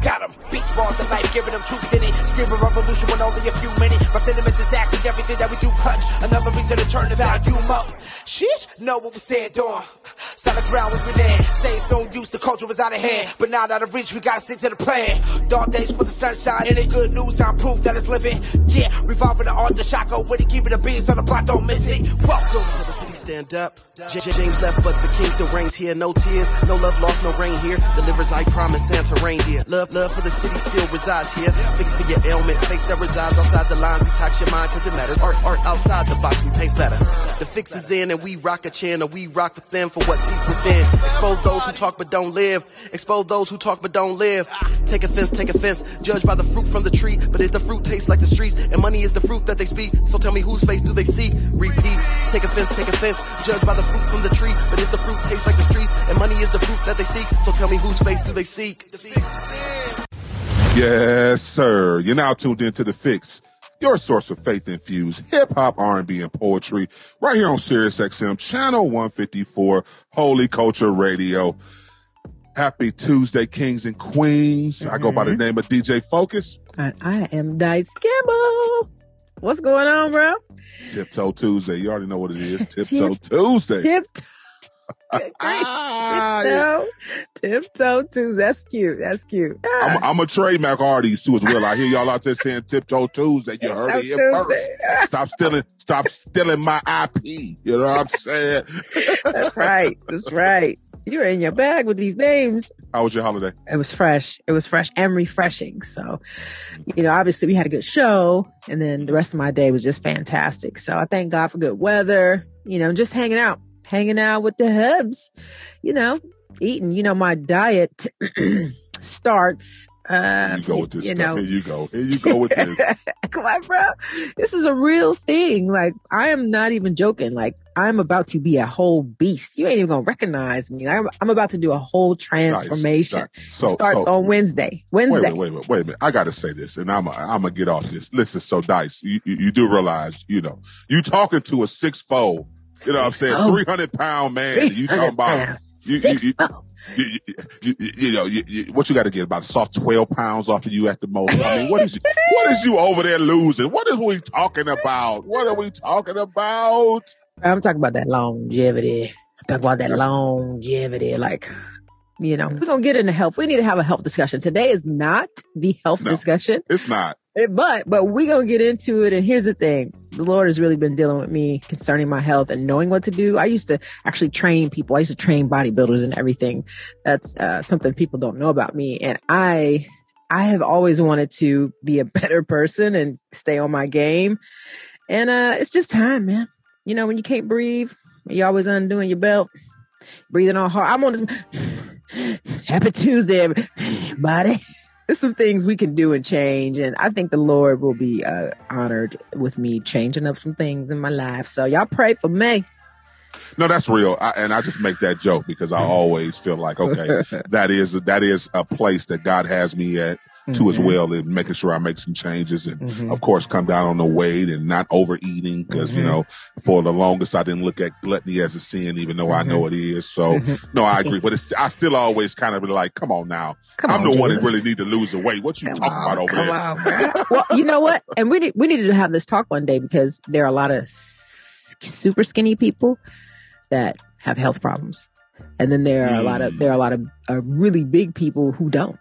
Got him. Beats bars of life, giving them truth in it. Screaming revolution when only a few minutes. My sentiments exactly everything that we do clutch. Another reason to turn the volume up. Sheesh, know what we stand on. Solid ground we been in. Say it's no use, the culture was out of hand. But now out of reach, we gotta stick to the plan. Dark days with the sunshine in it. Good news, I'm proof that it's living. Yeah, revolving the art, the shotgun with it. Keeping the beats on the block, don't miss it. Welcome to the city, stand up. J- James left, but the king still reigns here. No tears, no love lost, no rain here. Delivers, I promise, Santa rain here. Love, love for the city still resides here. Fix for your ailment, faith that resides outside the lines. Detox your mind, cause it matters. Art, art outside the box, we paste better. The fix is in, and we rock a channel. We rock with them for what's deep within. Expose those who talk but don't live. Expose those who talk but don't live. Take offense, take offense. Judge by the fruit from the tree. But if the fruit tastes like the streets, and money is the fruit that they speak, so tell me whose face do they see? Repeat. Take offense, take offense. Judge by the fruit from the tree. But if the fruit tastes like the streets, and money is the fruit that they seek, so tell me whose face do they seek? Yes, sir. You're now tuned into the fix. Your source of faith infused hip hop, R&B, and poetry right here on Sirius XM channel 154 Holy Culture Radio. Happy Tuesday, kings and queens. I go by the name of DJ Focus. And I am Dice Gamble. What's going on, bro? Tiptoe Tuesday. You already know what it is. Tiptoe Tuesday. Tiptoe. Ah, yeah. Tiptoe. Tuesday. That's cute. That's cute. Ah, I'm, I'm a trademark artist too as well. I hear y'all out there saying Tiptoe Tuesday. You heard it here first. Stop stealing, stop stealing my IP. You know what I'm saying? That's right. That's right. You're in your bag with these names. How was your holiday? It was fresh. It was fresh and refreshing. So, you know, obviously we had a good show and then the rest of my day was just fantastic. So I thank God for good weather, you know, just hanging out, hanging out with the hubs, you know, eating, you know, my diet starts, uh, you go with this you stuff. know, Here you go. Here you go with this. Come on, bro. This is a real thing. Like, I am not even joking. Like, I'm about to be a whole beast. You ain't even gonna recognize me. I'm, I'm about to do a whole transformation. Nice. So, Starts so on Wednesday. wait, Wednesday. wait, wait, wait, wait a minute. I got to say this, and I'm I'm gonna get off this. Listen, so Dice, you, you, you do realize, you know, you talking to a six fold, you know what I'm saying, three hundred pound man. You talking about you, you, Six you, fold. you, you, you, you know, you, you, what you got to get about a soft 12 pounds off of you at the most. I mean, what is you, what is you over there losing? What is we talking about? What are we talking about? I'm talking about that longevity. I'm talking about that longevity. Like, you know, we're gonna get into health. We need to have a health discussion. Today is not the health No. discussion. It's not. Eh, But but we gonna get into it. And here's the thing: the Lord has really been dealing with me concerning my health and knowing what to do. I used to actually train people. I used to train bodybuilders and everything. That's uh, something people don't know about me. And I I have always wanted to be a better person and stay on my game. And uh, it's just time, man. You know, when you can't breathe, you always undoing your belt, breathing all hard. I'm on this. Happy Tuesday, everybody there's some things we can do and change. And I think the Lord will be uh, honored with me changing up some things in my life. So y'all pray for me. No, that's real. I, and I just make that joke because I always feel like, okay, that is, that is a place that God has me at too as Mhm. well and making sure I make some changes and Mhm. of course come down on the weight and not overeating because you Mhm. know for the longest I didn't look at gluttony as a sin even though I know it is so Mhm. no I agree but it's I still always kind of be like come on now Come I'm on, the one that really need to lose the weight what you Come talking on, about over there on, well, you know what? And we need, we needed to have this talk one day because there are a lot of s- super skinny people that have health problems, and then there are a lot of Mm. there are a lot of uh, really big people who don't.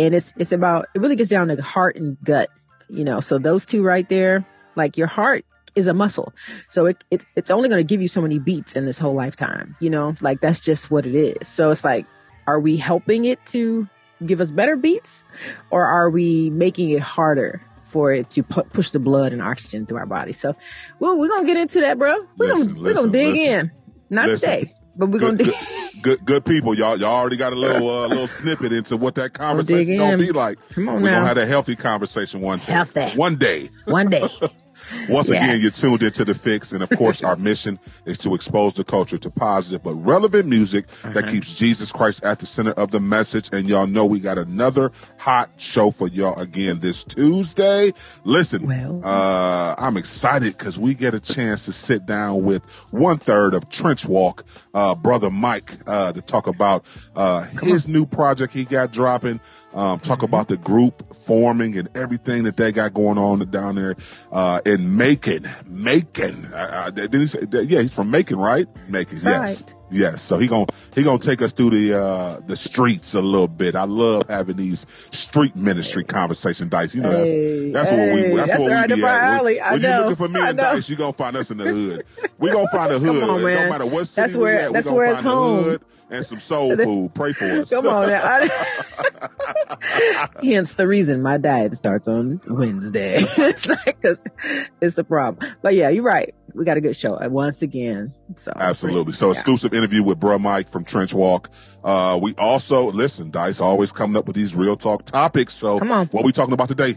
And it's it's about it really gets down to heart and gut, you know. So those two right there, like your heart is a muscle, so it, it it's only going to give you so many beats in this whole lifetime, you know. Like that's just what it is. So it's like, are we helping it to give us better beats, or are we making it harder? For it to pu- push the blood and oxygen through our body, so well, we're gonna get into that, bro. We're gonna we're gonna dig listen. in, not Listen. today, but we're gonna good, dig. good, good good people y'all y'all already got a little uh, little snippet into what that conversation gonna be like Come on we're now. gonna have a healthy conversation one day Healthy. one day one day. Once Yes. again, you're tuned into the fix. And of course, our mission is to expose the culture to positive but relevant music that Uh-huh. keeps Jesus Christ at the center of the message. And y'all know we got another hot show for y'all again this Tuesday. Listen, Well. uh, I'm excited because we get a chance to sit down with one third of Trench Walk, uh, brother Mike, uh, to talk about, uh, his new project he got dropping, um, talk about the group forming and everything that they got going on down there, uh, in Macon, Macon. Uh, didn't he say, yeah, he's from Macon, right? Macon, yes. right. Yes, so he gonna he gonna take us through the uh the streets a little bit. I love having these street ministry conversation dice. You know, Hey, that's that's what we hey, that's, that's what right we be at. When- When, you're looking for me and. Dice, you gonna find us in the hood. We gonna find a hood. On, don't matter what city That's where- we at. that's we gonna where it's find a home. hood and some soul food. Pray for us. Come on. now. I- Hence the reason my diet starts on Wednesday. it's like, cause it's a problem. But yeah, you're right. We got a good show uh, once again. So Absolutely. So Yeah. exclusive interview with Bruh Mike from Trench Walk. Uh, we also listen, Dice always coming up with these real talk topics. So Come on. what are we talking about today?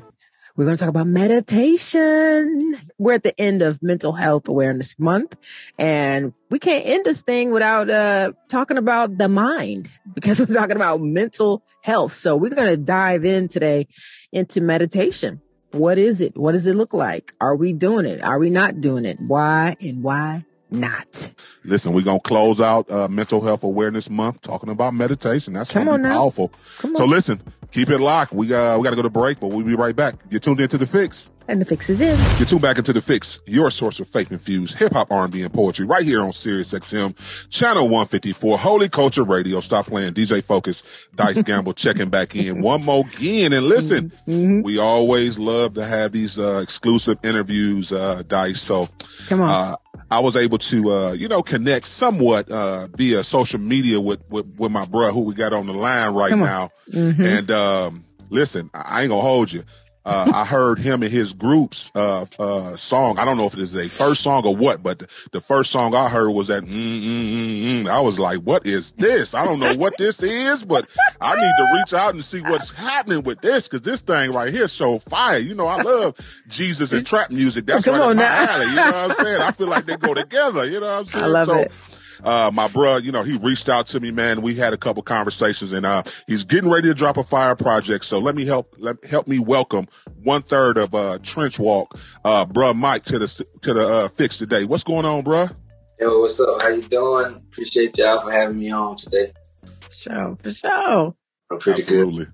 We're going to talk about meditation. We're at the end of mental health awareness month and we can't end this thing without, uh, talking about the mind because we're talking about mental health. So we're going to dive in today into meditation. What is it? What does it look like? Are we doing it? Are we not doing it? Why and why not? Listen, we're gonna close out uh, Mental Health Awareness Month talking about meditation. That's Come gonna be powerful. So listen, keep it locked. We uh, we got to go to break, but we'll be right back. You're tuned into the Fix. And the fix is in. You're tuned back into the Fix, your source of faith infused hip hop, R&B, and poetry, right here on Sirius XM, channel 154, Holy Culture Radio. Stop playing DJ Focus, Dice Gamble, checking back in one more again. And listen, Mm-hmm. we always love to have these uh, exclusive interviews, uh, Dice. So Come on. uh, I was able to, uh, you know, connect somewhat, uh, via social media with, with, with my bro who we got on the line right now. Mhm. And, um, listen, I ain't gonna hold you. Uh, I heard him and his group's, uh, uh, song. I don't know if it is a first song or what, but the, the first song I heard was that, mm, mm, mm, mm. I was like, what is this? I don't know what this is, but I need to reach out and see what's happening with this. Cause this thing right here show fire. You know, I love Jesus and trap music. That's Come right up my now. alley. You know what I'm saying? I feel like they go together. You know what I'm saying? I love so, it. Uh, my bro, you know, he reached out to me, man. We had a couple conversations and, uh, he's getting ready to drop a fire project. So let me help, let, help me welcome one third of, uh, Trench Walk, uh, bruh Mike to the, to the, uh, fix today. What's going on, bruh? Yo, what's up? How you doing? Appreciate y'all for having me on today. Sure, for sure. I'm pretty Absolutely.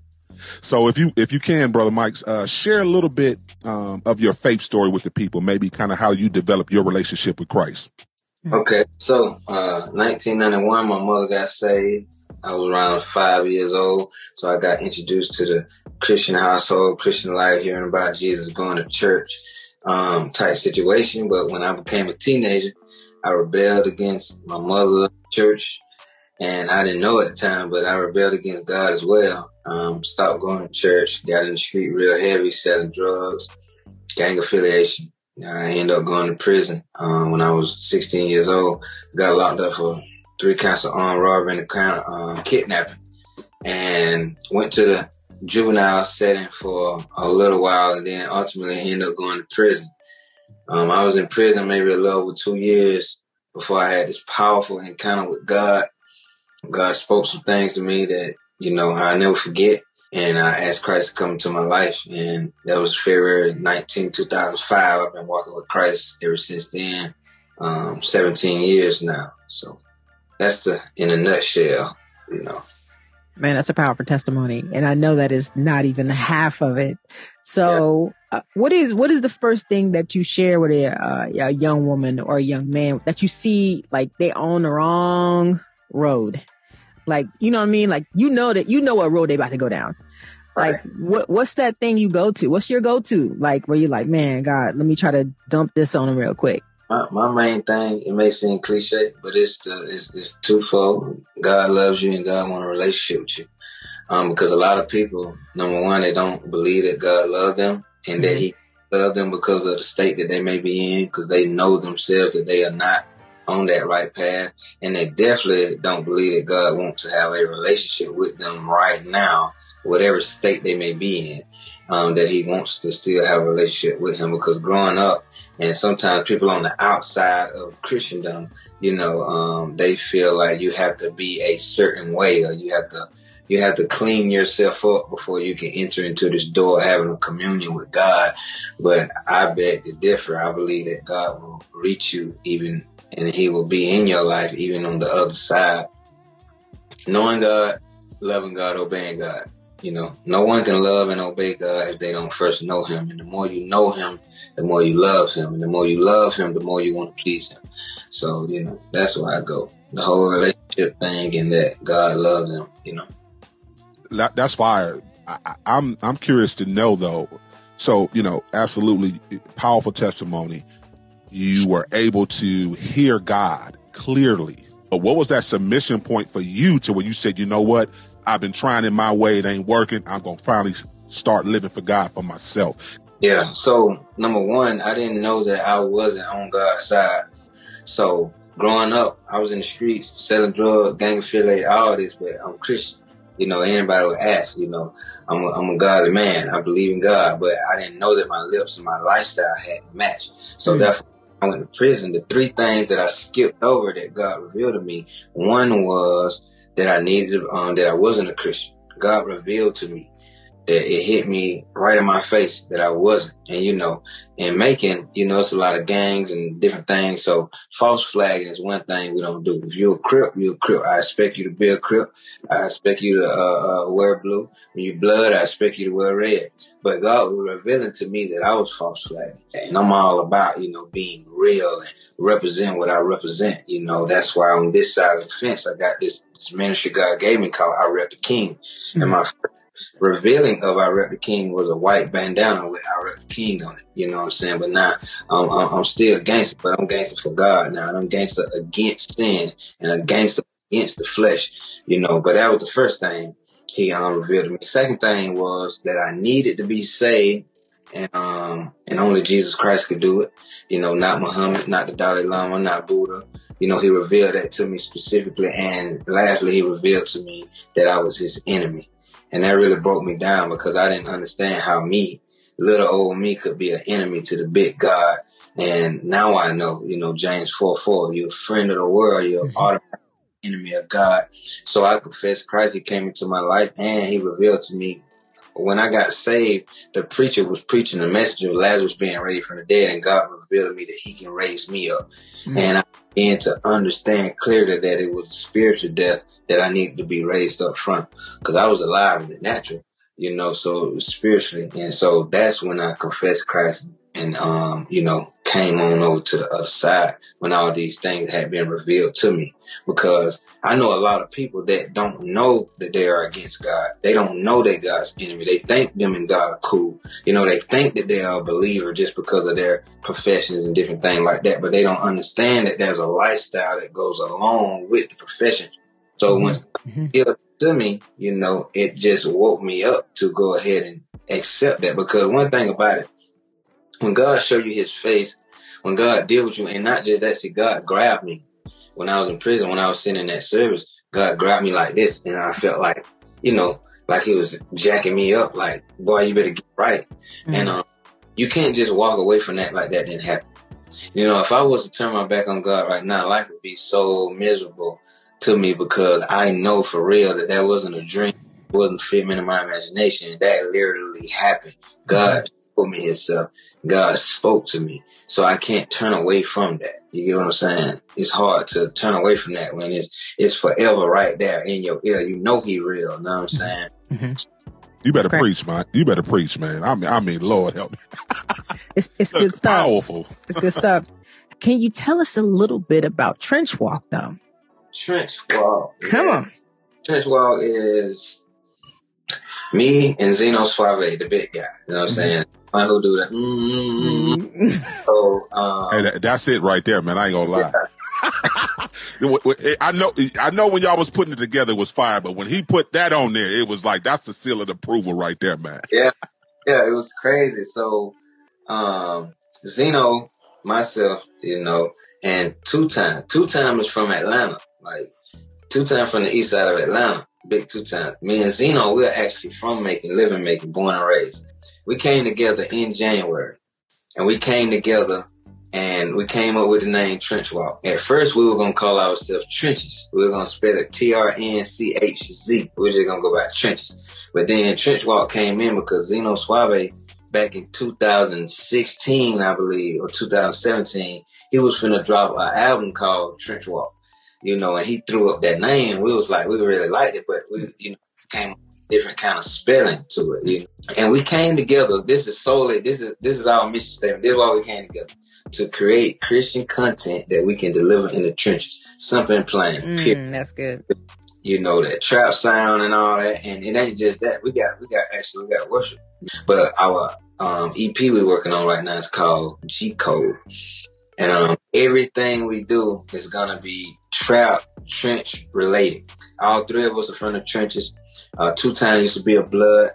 So if you, if you can, brother Mike, uh, share a little bit, um, of your faith story with the people, maybe kind of how you developed your relationship with Christ. Good. Okay, so uh, 1991, my mother got saved. I was around five years old, so I got introduced to the Christian household, Christian life, hearing about Jesus, going to church, um, type situation. But when I became a teenager, I rebelled against my mother, church, and I didn't know at the time, but I rebelled against God as well. Um, stopped going to church, got in the street real heavy, selling drugs, gang affiliation. I ended up going to prison um, when I was 16 years old. Got locked up for three counts of armed robbery and a count of um, kidnapping, and went to the juvenile setting for a little while, and then ultimately ended up going to prison. Um, I was in prison maybe a little over two years before I had this powerful encounter with God. God spoke some things to me that you know I never forget and I asked Christ to come into my life. And that was February 19, 2005. I've been walking with Christ ever since then, um, 17 years now. So that's the, in a nutshell, you know. Man, that's a powerful testimony. And I know that is not even half of it. So uh, what is, what is the first thing that you share with a, uh, a young woman or a young man that you see like they on the wrong road? Like, you know what I mean? Like, you know that, you know what road they about to go down. Like, Right. what, what's that thing you go to? What's your go to? Like, where you're like, man, God, let me try to dump this on him real quick. My, my main thing, it may seem cliche, but it's the, it's, it's twofold. God loves you and God want a relationship with you. Um, because a lot of people, number one, they don't believe that God loved them and that he loved them because of the state that they may be in, because they know themselves that they are not on that right path. And they definitely don't believe that God wants to have a relationship with them right now whatever state they may be in. Um, that he wants to still have a relationship with him because growing up and sometimes people on the outside of Christendom, you know, um, they feel like you have to be a certain way or you have to you have to clean yourself up before you can enter into this door having a communion with God. But I beg to differ. I believe that God will reach you even and he will be in your life even on the other side. Knowing God, loving God, obeying God. You know, no one can love and obey God if they don't first know him. And the more you know him, the more you love him. And the more you love him, the more you want to please him. So, you know, that's where I go. The whole relationship thing and that God loved Him, you know that, that's fire. I, I'm I'm curious to know though. So you know, absolutely powerful testimony. You were able to hear God clearly. But what was that submission point for you to where you said, you know what, I've been trying in my way, it ain't working. I'm gonna finally start living for God for myself. Yeah. So number one, I didn't know that I wasn't on God's side. So growing up, I was in the streets selling drugs, gang affiliated, all this, but I'm Christian. You know, anybody would ask, you know, I'm a, I'm a godly man. I believe in God, but I didn't know that my lips and my lifestyle hadn't matched. So mm-hmm. therefore, I went to prison. The three things that I skipped over that God revealed to me, one was that I needed, um, that I wasn't a Christian. God revealed to me that it hit me right in my face that I wasn't. And you know, in Macon, you know, it's a lot of gangs and different things. So false flagging is one thing we don't do. If you're a crip, you're a crip. I expect you to be a crip. I expect you to uh, uh, wear blue. When you blood, I expect you to wear red. But God was revealing to me that I was false flagging. And I'm all about, you know, being real and represent what I represent. You know, that's why on this side of the fence, I got this, this ministry God gave me called I Rep the King. Mm-hmm. And my revealing of I Rep the King was a white bandana with I Rep the King on it. You know what I'm saying? But now um, I'm, I'm still gangster, but I'm gangster for God now. I'm gangster against sin and a gangster against the flesh. You know, but that was the first thing he um, revealed to me. Second thing was that I needed to be saved and um and only Jesus Christ could do it. You know, not Muhammad, not the Dalai Lama, not Buddha. You know, he revealed that to me specifically. And lastly, he revealed to me that I was his enemy. And that really broke me down because I didn't understand how me, little old me, could be an enemy to the big God. And now I know, you know, James 4 4, you're a friend of the world, you're mm-hmm. automatic enemy of God. So I confessed Christ. He came into my life and he revealed to me when I got saved, the preacher was preaching the message of Lazarus being raised from the dead, and God revealed to me that He can raise me up. Mm-hmm. And I began to understand clearly that it was spiritual death that I needed to be raised up from, because I was alive in the natural, you know, so it was spiritually, and so that's when I confessed Christ and um, you know, came on over to the other side when all these things had been revealed to me. Because I know a lot of people that don't know that they are against God. They don't know that God's enemy. They think them and God are cool. You know, they think that they are a believer just because of their professions and different things like that. But they don't understand that there's a lifestyle that goes along with the profession. So mm-hmm. once mm-hmm. it to me, you know, it just woke me up to go ahead and accept that. Because one thing about it, when God showed you his face, when God deal with you, and not just that, see, God grabbed me. When I was in prison, when I was sitting in that service, God grabbed me like this, and I felt like, you know, like he was jacking me up, like, boy, you better get right. Mm-hmm. And um, you can't just walk away from that like that didn't happen. You know, if I was to turn my back on God right now, life would be so miserable to me because I know for real that that wasn't a dream, it wasn't figment of my imagination. That literally happened. God mm-hmm. told me Himself. God spoke to me. So I can't turn away from that. You get what I'm saying? It's hard to turn away from that when it's it's forever right there in your ear. You know he real. You know what I'm saying? Mm-hmm. You better preach, man. You better preach, man. I mean, I mean, Lord help me. it's it's good stuff. Powerful. It's good stuff. Can you tell us a little bit about Trench Walk, though? Trench Walk. Come yeah. on. Trench Walk is me and Zeno Suave, the big guy. You know what I'm mm-hmm. saying? I who do that. Mm-hmm. So um, hey, that's it right there, man. I ain't gonna lie. I know, I know when y'all was putting it together it was fire, but when he put that on there, it was like that's the seal of approval right there, man. Yeah, yeah, it was crazy. So, um, Zeno, myself, you know, and two time, two time is from Atlanta, like two time from the east side of Atlanta, big two times. Me and Zeno, we're actually from Macon, living Macon, born and raised. We came together in January, and we came together and we came up with the name Trench Walk. At first, we were gonna call ourselves Trenches. We were gonna spell it T R N C H Z. We're just gonna go by Trenches. But then Trench Walk came in because Zeno Suave back in 2016, I believe, or 2017, he was finna drop an album called Trench Walk. You know, and he threw up that name. We was like, we really liked it, but we, you know, came different kind of spelling to it. You know? And we came together. This is solely, this is, this is our mission statement. This is why we came together to create Christian content that we can deliver in the trenches. Simple plain. Mm, that's good. You know that trap sound and all that, and it ain't just that. We got we got actually we got worship, but our um, EP we're working on right now is called G Code, and um, everything we do is gonna be trap trench related. All three of us are from the trenches. Uh, two times used to be a blood.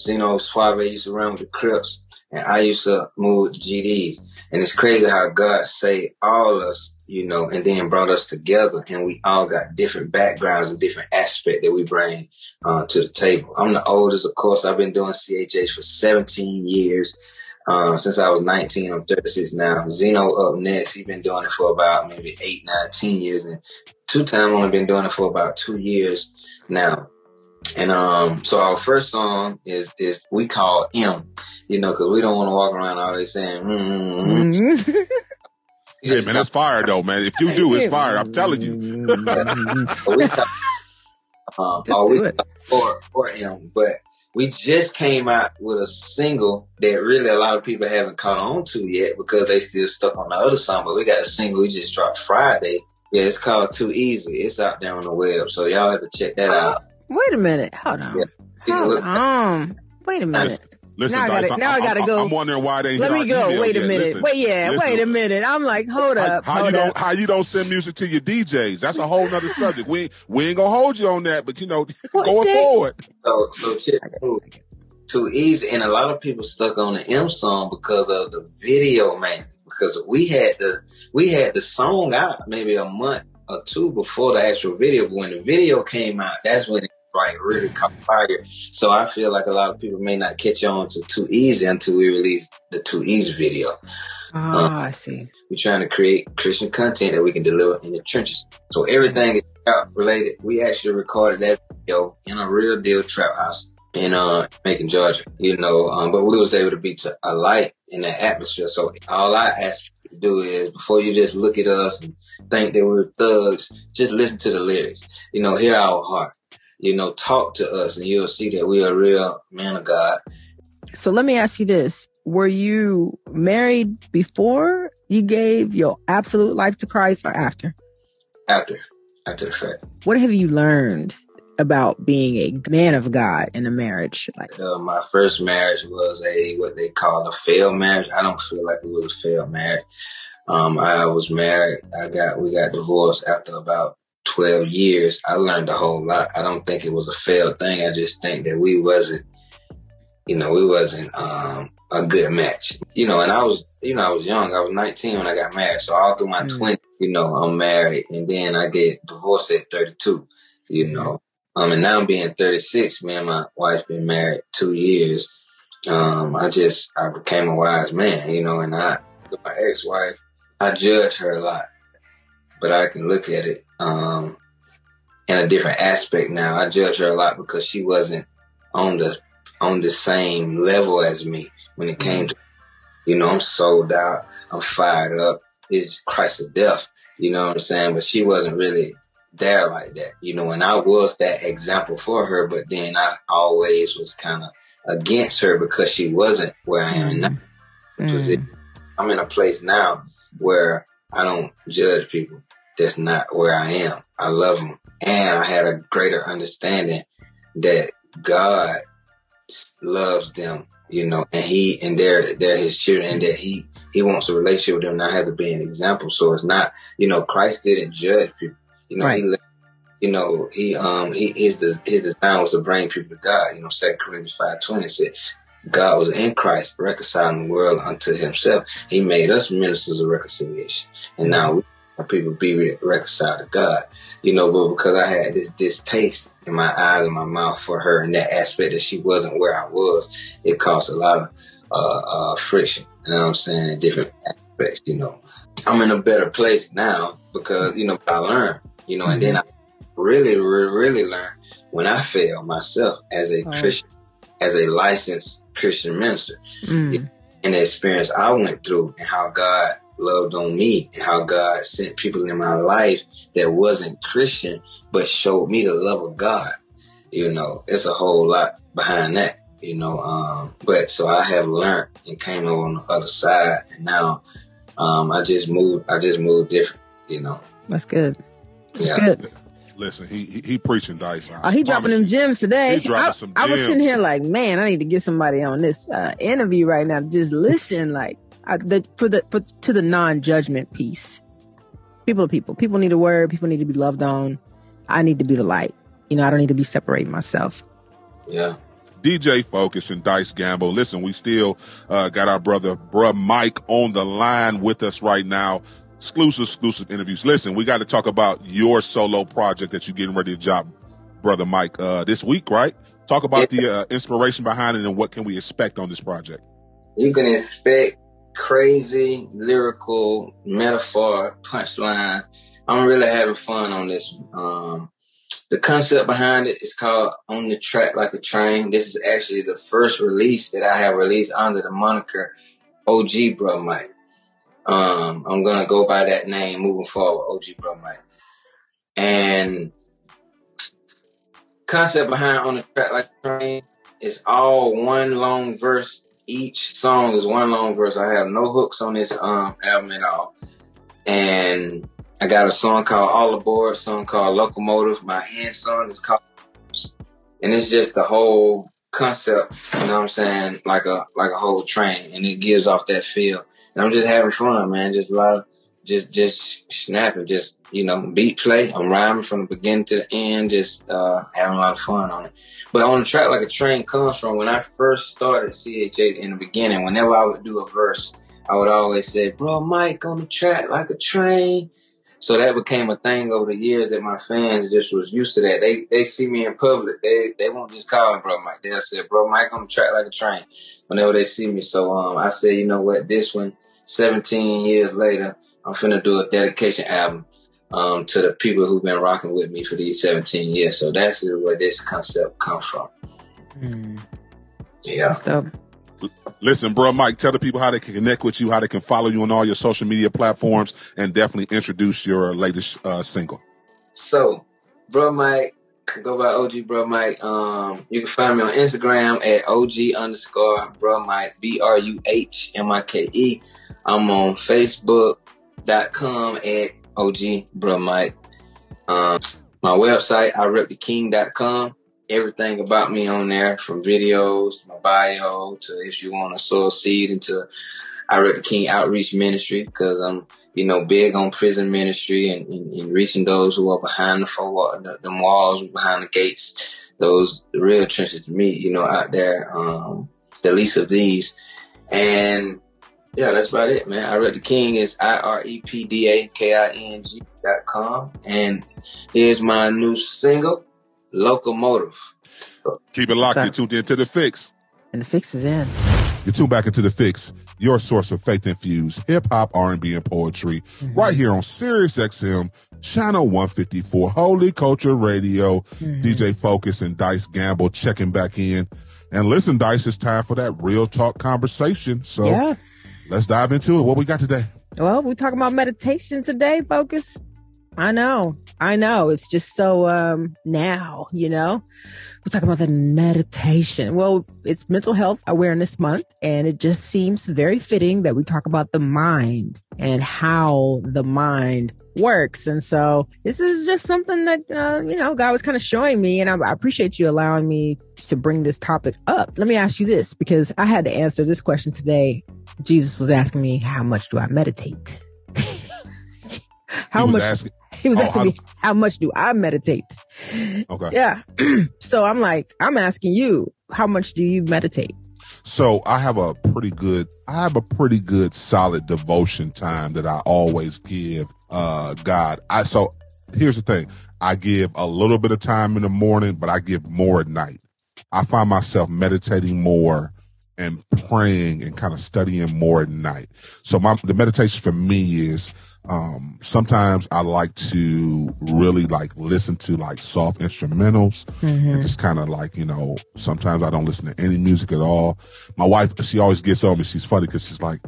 Zeno Suave used to run with the Crips, and I used to move the GDs. And it's crazy how God saved all us, you know, and then brought us together and we all got different backgrounds and different aspects that we bring uh, to the table. I'm the oldest, of course. I've been doing CHH for 17 years. Um, since I was 19, I'm 36 now. Zeno up next. He's been doing it for about maybe eight, nine, 10 years. And two time only been doing it for about two years now. And um, so our first song is is we call M, you know, because we don't want to walk around all day saying. Mm-hmm. mm-hmm. Hey man, that's fire though, man. If you do, it's fire. I'm telling you. we call, um, we for for M, but we just came out with a single that really a lot of people haven't caught on to yet because they still stuck on the other song. But we got a single we just dropped Friday. Yeah, it's called Too Easy. It's out there on the web, so y'all have to check that out. Wait a minute. Hold on. Yeah. Hold on. Wait a minute. Listen, now I gotta, now I gotta go. I'm wondering why they. Let me go. Wait a yet. minute. Listen, wait, yeah. listen. Wait a minute. I'm like, hold up. How, how hold you up. don't how you don't send music to your DJs? That's a whole nother subject. We we ain't gonna hold you on that, but you know, What going the- forward. So, so check too, too easy, and a lot of people stuck on the M song because of the video, man. Because we had the we had the song out maybe a month or two before the actual video. But when the video came out, that's when it like really caught fire. So I feel like a lot of people may not catch on to Too Easy until we release the Too Easy video. Oh, I see. We're trying to create Christian content that we can deliver in the trenches. So everything is trap related. We actually recorded that video in a real deal trap house in uh Macon, Georgia. You know, um, but we was able to be to a light in the atmosphere. So all I ask you to do is before you just look at us and think that we're thugs, just listen to the lyrics. You know, hear our heart. You know, talk to us and you'll see that we are real men of God. So let me ask you this. Were you married before you gave your absolute life to Christ or after? After, after the fact. What have you learned about being a man of God in a marriage? Like, Uh, my first marriage was a what they call a failed marriage. I don't feel like it was a failed marriage. Um, I was married. I got we got divorced after about twelve years. I learned a whole lot. I don't think it was a failed thing. I just think that we wasn't, you know, we wasn't um, a good match. You know, and I was, you know, I was young. I was nineteen when I got married. So all through my Mm. twenties, you know, I'm married, and then I get divorced at thirty two. You know, um, and now I'm being 36. Me and my wife been married two years. Um, I just, I became a wise man, you know, and I, with my ex-wife, I judge her a lot, but I can look at it, um, in a different aspect now. I judge her a lot because she wasn't on the, on the same level as me when it came to, you know, I'm sold out. I'm fired up. It's Christ of death. You know what I'm saying? But she wasn't really there like that, you know, and I was that example for her, but then I always was kind of against her because she wasn't where I am now. Mm. Position. I'm in a place now where I don't judge people. That's not where I am. I love them. And I had a greater understanding that God loves them, you know, and he, and they're, they're his children and that he, he wants a relationship with them. And I have to be an example. So it's not, you know, Christ didn't judge people. You know, Right. he, you know, he, um, he, his, the his design was to bring people to God. You know, Second Corinthians five twenty said, God was in Christ, reconciling the world unto himself. He made us ministers of reconciliation. And now we my people be reconciled to God. You know, but because I had this distaste in my eyes and my mouth for her in that aspect that she wasn't where I was, it caused a lot of uh, uh, friction. You know what I'm saying? Different aspects, you know. I'm in a better place now because, you know, I learned, you know, and then I really, really, really learned when I failed myself as a Right. Christian, as a licensed Christian minister Mm. and the experience I went through and how God loved on me and how God sent people in my life that wasn't Christian but showed me the love of God. You know, it's a whole lot behind that, you know. Um, but so I have learned and came over on the other side and now um, I just moved I just moved different, you know. That's good. That's Yeah. good. Listen, he he, he preaching dice. I Oh, he dropping them you. gems today. He dropping I, some I was gems. sitting here like, man, I need to get somebody on this uh, interview right now. to Just listen, like, I, the, for the for to the non-judgment piece. People are people. People need a word. People need to be loved on. I need to be the light. You know, I don't need to be separating myself. Yeah. DJ Focus and Dice Gamble. Listen, we still uh, got our brother, bruh Mike, on the line with us right now. Exclusive, exclusive interviews. Listen, we got to talk about your solo project that you're getting ready to drop, brother Mike, uh, this week, right? Talk about the uh, inspiration behind it and what can we expect on this project. You can expect crazy lyrical metaphor punchline. I'm really having fun on this. Um, the concept behind it is called On the Track Like a Train. This is actually the first release that I have released under the moniker OG Bruh Mike. Um, I'm gonna go by that name moving forward, OG Bruh Mike. And concept behind On the Track Like a Train is all one long verse. Each song is one long verse. I have no hooks on this um album at all. And I got a song called All Aboard, a song called Locomotive. My end song is called and it's just the whole concept, you know what I'm saying, like a like a whole train and it gives off that feel. And I'm just having fun, man. Just a lot of just just snapping, just you know, beat play. I'm rhyming from the beginning to the end, just uh having a lot of fun on it. But on the track like a train comes from when I first started CHH in the beginning, whenever I would do a verse, I would always say, Bruh Mike on the track like a train. So that became a thing over the years that my fans just was used to that. They they see me in public. They they won't just call me Bruh Mike. They'll say, Bruh Mike on the track like a train whenever they see me. So um I said, you know what, this one, 17 years later, I'm finna do a dedication album um to the people who've been rocking with me for these 17 years. So that's where this concept comes from. Yeah. Listen, bro, Mike, tell the people how they can connect with you, how they can follow you on all your social media platforms, and definitely introduce your latest uh, single. So, bro Mike, go by OG Bruh Mike. Um, you can find me on Instagram at OG underscore Bruh Mike, B R U H M I K E. I'm on Facebook.com at OG Bruh Mike. Um, my website, iRepTheKing.com. Everything about me on there, from videos, my bio, to if you want to sow a seed into I Rep the King Outreach Ministry, because I'm you know, big on prison ministry and, and, and reaching those who are behind the four the, the walls, behind the gates, those real trenches to me, you know, out there, um, the least of these. And yeah, that's about it, man. I Rep the King is I R E P D A K I N G dot com. And here's my new single, Locomotive. Keep it locked. Sir. You're tuned into the fix. And the fix is in. You're tuned back into the fix, your source of faith infused hip hop, R&B, and poetry, mm-hmm. right here on Sirius XM, channel 154, Holy Culture Radio. Mm-hmm. DJ Focus and Dice Gamble checking back in. And listen, Dice, it's time for that real talk conversation. So Yeah. Let's dive into it. What we got today? Well, we're talking about meditation today, focus. I know. I know. It's just so um now, you know. We're talking about the meditation. Well, it's mental health awareness month and it just seems very fitting that we talk about the mind and how the mind works. And so this is just something that uh, you know, God was kind of showing me and I, I appreciate you allowing me to bring this topic up. Let me ask you this because I had to answer this question today. Jesus was asking me, how much do I meditate? how much asking- he was Oh, asking I- me how much do I meditate? Okay. Yeah. so I'm like, I'm asking you, how much do you meditate? So I have a pretty good, I have a pretty good solid devotion time that I always give, uh, God. I, so here's the thing. I give a little bit of time in the morning, but I give more at night. I find myself meditating more and praying and kind of studying more at night. So my, the meditation for me is, um, sometimes I like to really like listen to like soft instrumentals Mm-hmm. and just kind of like, you know, sometimes I don't listen to any music at all. My wife, she always gets on me. She's funny because she's like,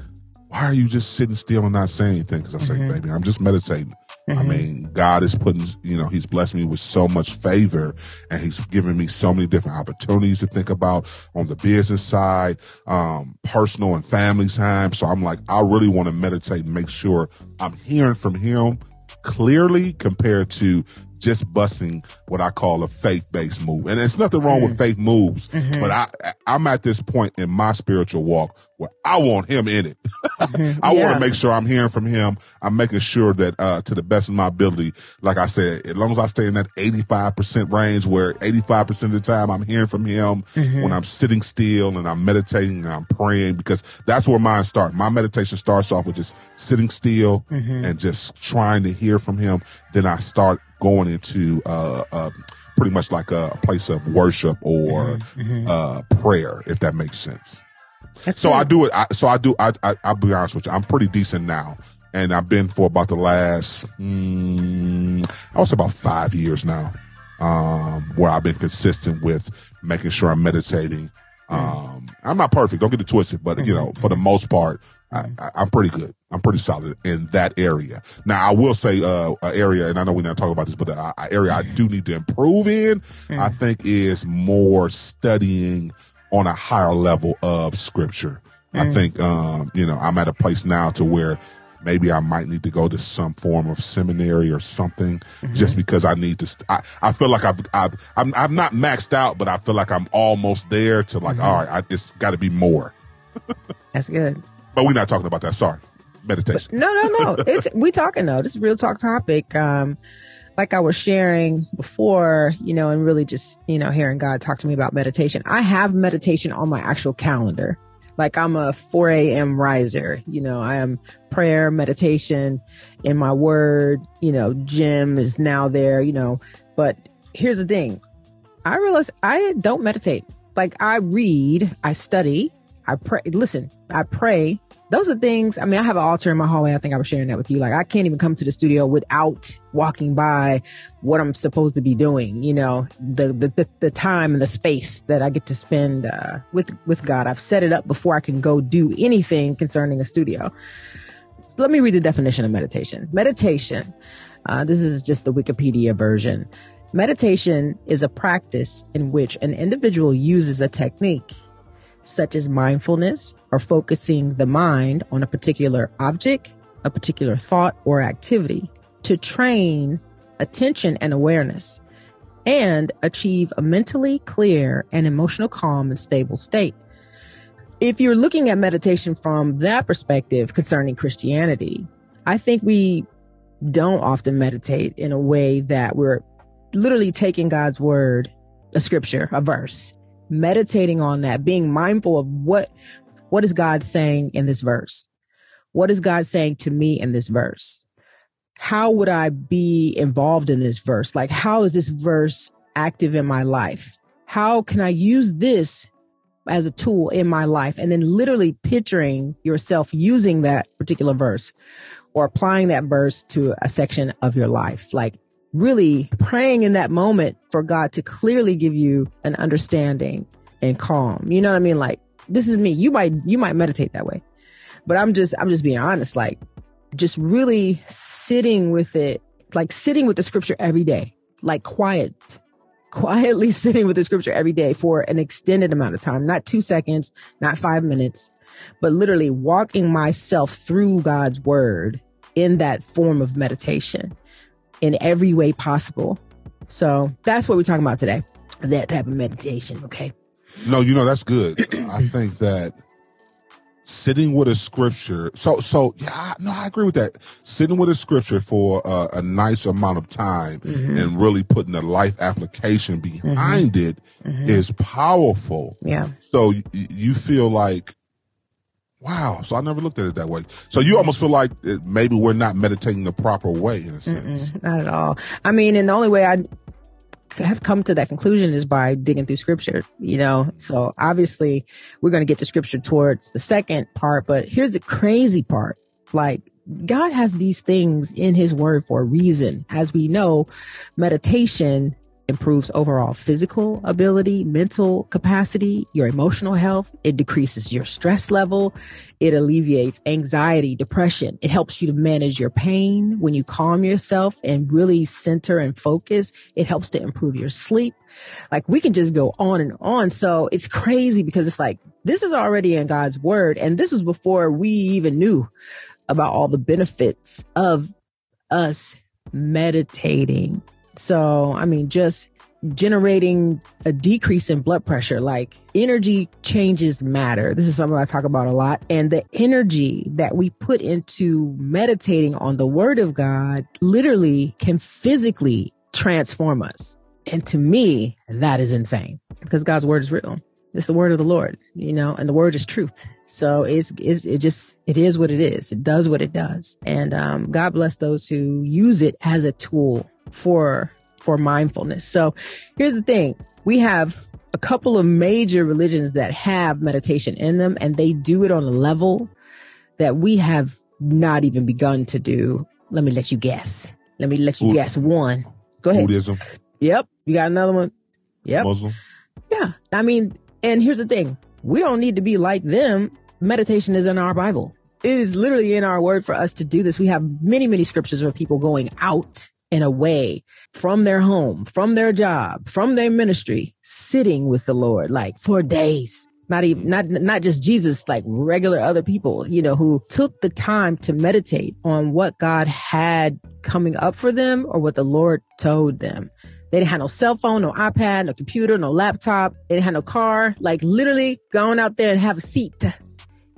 why are you just sitting still and not saying anything? Cause I say, Mm-hmm. baby, I'm just meditating. I mean, God is putting, you know, he's blessed me with so much favor and he's given me so many different opportunities to think about on the business side, um, personal and family time. So I'm like, I really want to meditate and make sure I'm hearing from him clearly compared to just busting what I call a faith-based move. And there's nothing wrong with mm. faith moves, mm-hmm. but I, I'm at this point in my spiritual walk where I want him in it. I want to mm-hmm. make sure I'm hearing from him. I'm making sure that, uh, to the best of my ability, like I said, as long as I stay in that 85% range where 85% of the time I'm hearing from him mm-hmm. when I'm sitting still and I'm meditating and I'm praying because that's where mine start. My meditation starts off with just sitting still and just trying to hear from him. Then I start going into, uh, uh, pretty much like a place of worship or, uh, prayer, if that makes sense. That's So it. I do it. I, so I do. I, I I'll be honest with you. I'm pretty decent now, and I've been for about the last. Mm, I would say about five years now, um, where I've been consistent with making sure I'm meditating. Um, I'm not perfect. Don't get it twisted, but you know, for the most part, I, mm-hmm. I, I'm pretty good. I'm pretty solid in that area. Now, I will say, uh, an area, and I know we're not talking about this, but uh, a, a area I do need to improve in, I mm-hmm. think is more studying on a higher level of scripture. I mm-hmm. think, um, you know, I'm at a place now to where maybe I might need to go to some form of seminary or something just because I need to, st- I, I feel like I've, I've, I'm, I'm not maxed out, but I feel like I'm almost there to like, all right, I, it's got to be more. That's good. But we're not talking about that. Sorry. Meditation. No, no, no. It's we talking though. This is a real talk topic. Um, like I was sharing before, you know, and really just, you know, hearing God talk to me about meditation. I have meditation on my actual calendar. Like I'm a 4 a.m. riser, you know, I am prayer, meditation in my word, you know, gym is now there, you know, but here's the thing. I realize I don't meditate. Like I read, I study, I pray. Listen, I pray. Those are things. I mean, I have an altar in my hallway. I think I was sharing that with you. Like I can't even come to the studio without walking by what I'm supposed to be doing. You know, the the the, the time and the space that I get to spend uh, with with God. I've set it up before I can go do anything concerning a studio. So let me read the definition of meditation. Meditation. Uh, this is just the Wikipedia version. Meditation is a practice in which an individual uses a technique such as mindfulness or focusing the mind on a particular object, a particular thought or activity to train attention and awareness and achieve a mentally clear and emotional calm and stable state. If you're looking at meditation from that perspective concerning Christianity, I think we don't often meditate in a way that we're literally taking God's word, a scripture, a verse, meditating on that, being mindful of what, what is God saying in this verse? What is God saying to me in this verse? How would I be involved in this verse? Like, how is this verse active in my life? How can I use this as a tool in my life? And then literally picturing yourself using that particular verse or applying that verse to a section of your life. Like really praying in that moment for God to clearly give you an understanding and calm. You know what I mean? Like this is me. You might, you might meditate that way, but I'm just, I'm just being honest. Like just really sitting with it, like sitting with the scripture every day, like quiet, quietly sitting with the scripture every day for an extended amount of time, not two seconds, not five minutes, but literally walking myself through God's word in that form of meditation in every way possible. So that's what we're talking about today. That type of meditation. Okay. No, you know, that's good. I think that sitting with a scripture. So, so yeah, no, I agree with that. Sitting with a scripture for uh, a nice amount of time mm-hmm. and really putting a life application behind mm-hmm. it mm-hmm. is powerful. Yeah. So you feel like, wow. So I never looked at it that way. So you almost feel like maybe we're not meditating the proper way in a sense. Mm-mm, not at all. I mean, and the only way I have come to that conclusion is by digging through scripture, you know? So obviously we're going to get to scripture towards the second part, but here's the crazy part. Like God has these things in his word for a reason. As we know, meditation improves overall physical ability, mental capacity, your emotional health. It decreases your stress level. It alleviates anxiety, depression. It helps you to manage your pain when you calm yourself and really center and focus. It helps to improve your sleep. Like we can just go on and on. So it's crazy because it's like, this is already in God's word. And this was before we even knew about all the benefits of us meditating so, I mean, just generating a decrease in blood pressure, like energy changes matter. This is something I talk about a lot. And the energy that we put into meditating on the word of God literally can physically transform us. And to me, that is insane because God's word is real. It's the word of the Lord, you know, and the word is truth. So it's, it's, it just, it is what it is. It does what it does. And, um, God bless those who use it as a tool for for mindfulness. So here's the thing. We have a couple of major religions that have meditation in them and they do it on a level that we have not even begun to do. Let me let you guess. Let me let you guess one. Go ahead. Buddhism. Yep. You got another one. Yep. Muslim. Yeah. I mean, and here's the thing. We don't need to be like them. Meditation is in our Bible. It is literally in our word for us to do this. We have many, many scriptures of people going out and away from their home, from their job, from their ministry, sitting with the Lord, like for days. Not even, not, not just Jesus, like regular other people, you know, who took the time to meditate on what God had coming up for them or what the Lord told them. They didn't have no cell phone, no iPad, no computer, no laptop. They didn't have no car. Like literally going out there and have a seat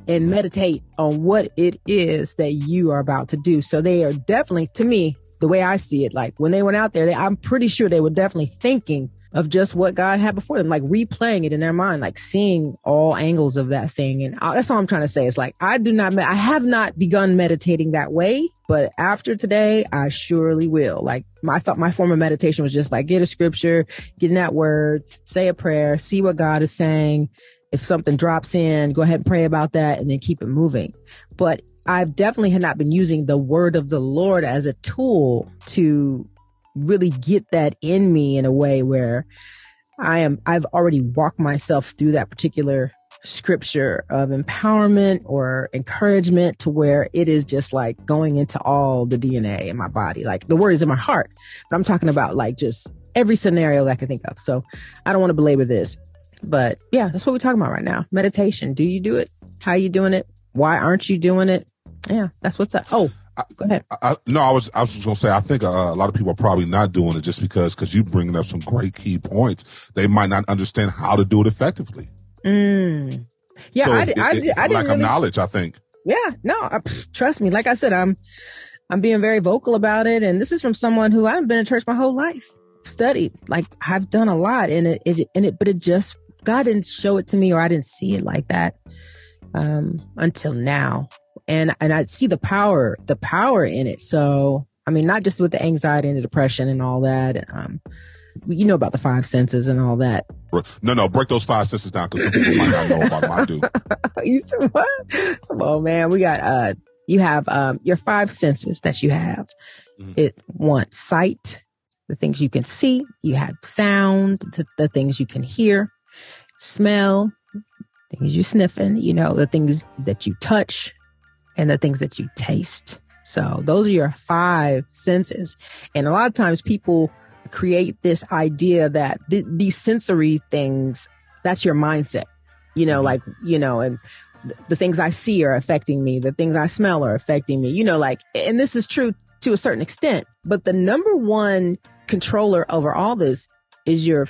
and meditate on what it is that you are about to do. So they are definitely, to me, the way I see it, like when they went out there, they, I'm pretty sure they were definitely thinking of just what God had before them, like replaying it in their mind, like seeing all angles of that thing. And that's all I'm trying to say. It's like, I do not, I have not begun meditating that way, but after today, I surely will. Like I thought my form of meditation was just like get a scripture, get in that word, say a prayer, see what God is saying. If something drops in, go ahead and pray about that and then keep it moving. But I've definitely had not been using the word of the Lord as a tool to really get that in me in a way where I am, I've already walked myself through that particular scripture of empowerment or encouragement to where it is just like going into all the DNA in my body. Like the word is in my heart, but I'm talking about like just every scenario that I can think of. So I don't want to belabor this, but yeah, that's what we're talking about right now. Meditation. Do you do it? How are you doing it? Why aren't you doing it? Yeah, that's what's up. Oh, go ahead. I, I, no, I was I was gonna say I think uh, a lot of people are probably not doing it just because because you're bringing up some great key points. They might not understand how to do it effectively. Mm. Yeah, so I, it, I, I, it's I lack really, of knowledge. I think. Yeah, no, I, pff, trust me. Like I said, I'm I'm being very vocal about it, and this is from someone who I've been in church my whole life, studied, like I've done a lot, and it, it and it, but it just God didn't show it to me, or I didn't see it like that um, until now. And, and I see the power, the power in it. So, I mean, not just with the anxiety and the depression and all that. Um, you know about the five senses and all that. No, no, break those five senses down because some people might not know about them. I do. you said what? Come on, man. We got, uh, you have, um, your five senses that you have. Mm-hmm. It one sight, the things you can see. You have sound, the, the things you can hear, smell, things you sniffing, you know, the things that you touch and the things that you taste. So those are your five senses. And a lot of times people create this idea that th- these sensory things, that's your mindset, you know, mm-hmm. like, you know, and th- the things I see are affecting me. The things I smell are affecting me, you know, like, and this is true to a certain extent, but the number one controller over all this is your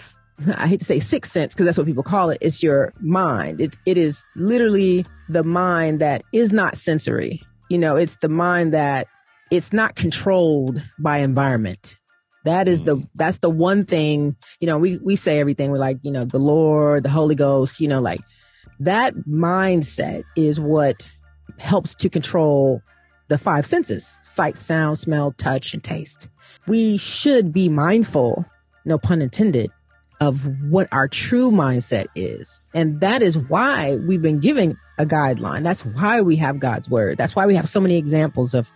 I hate to say sixth sense because that's what people call it. It's your mind. It, it is literally the mind that is not sensory. You know, it's the mind that it's not controlled by environment. That is the, mm. that's the one thing, you know, we, we say everything. We're like, you know, the Lord, the Holy Ghost, you know, like that mindset is what helps to control the five senses, sight, sound, smell, touch, and taste. We should be mindful, no pun intended, of what our true mindset is. And that is why we've been giving a guideline. That's why we have God's word. That's why we have so many examples of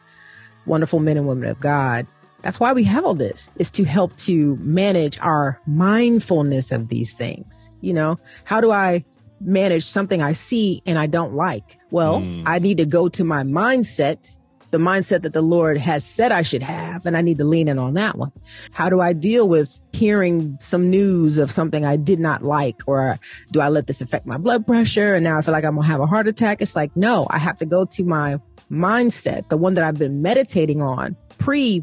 wonderful men and women of God. That's why we have all this is to help to manage our mindfulness of these things. You know, how do I manage something I see and I don't like? Well, mm. I need to go to my mindset the mindset that the Lord has said I should have. And I need to lean in on that one. How do I deal with hearing some news of something I did not like? Or do I let this affect my blood pressure? And now I feel like I'm to have a heart attack. It's like, no, I have to go to my mindset, the one that I've been meditating on pre,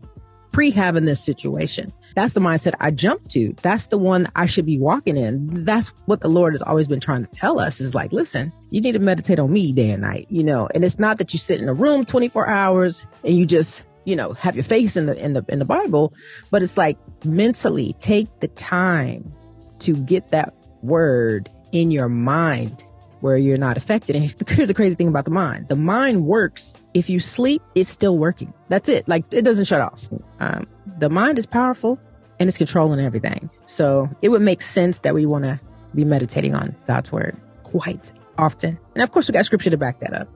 pre having this situation. That's the mindset I jump to. That's the one I should be walking in. That's what the Lord has always been trying to tell us is like, listen, you need to meditate on me day and night, you know, and it's not that you sit in a room 24 hours and you just, you know, have your face in the, in the, in the Bible, but it's like mentally take the time to get that word in your mind where you're not affected. And here's the crazy thing about the mind. The mind works. If you sleep, it's still working. That's it. Like it doesn't shut off. Um, the mind is powerful and it's controlling everything. So it would make sense that we want to be meditating on God's word quite often. And of course, we got scripture to back that up.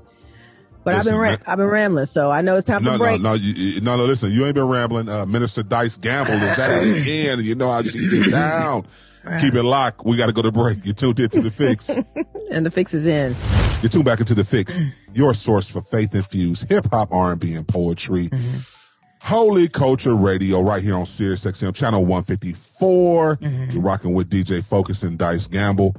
But listen, I've been ra- I've been rambling, so I know it's time no, to break. No, no, you, no, no. Listen, you ain't been rambling. Uh, Minister Dice Gamble is at it again. You know how she get down. Right. Keep it locked. We got to go to break. You tuned into the fix, and the fix is in. You tuned back into the fix, your source for faith infused hip hop, R and B, and poetry. Mm-hmm. Holy Culture Radio right here on Sirius XM channel 154. Mm-hmm. You're rocking with DJ Focus and Dice Gamble.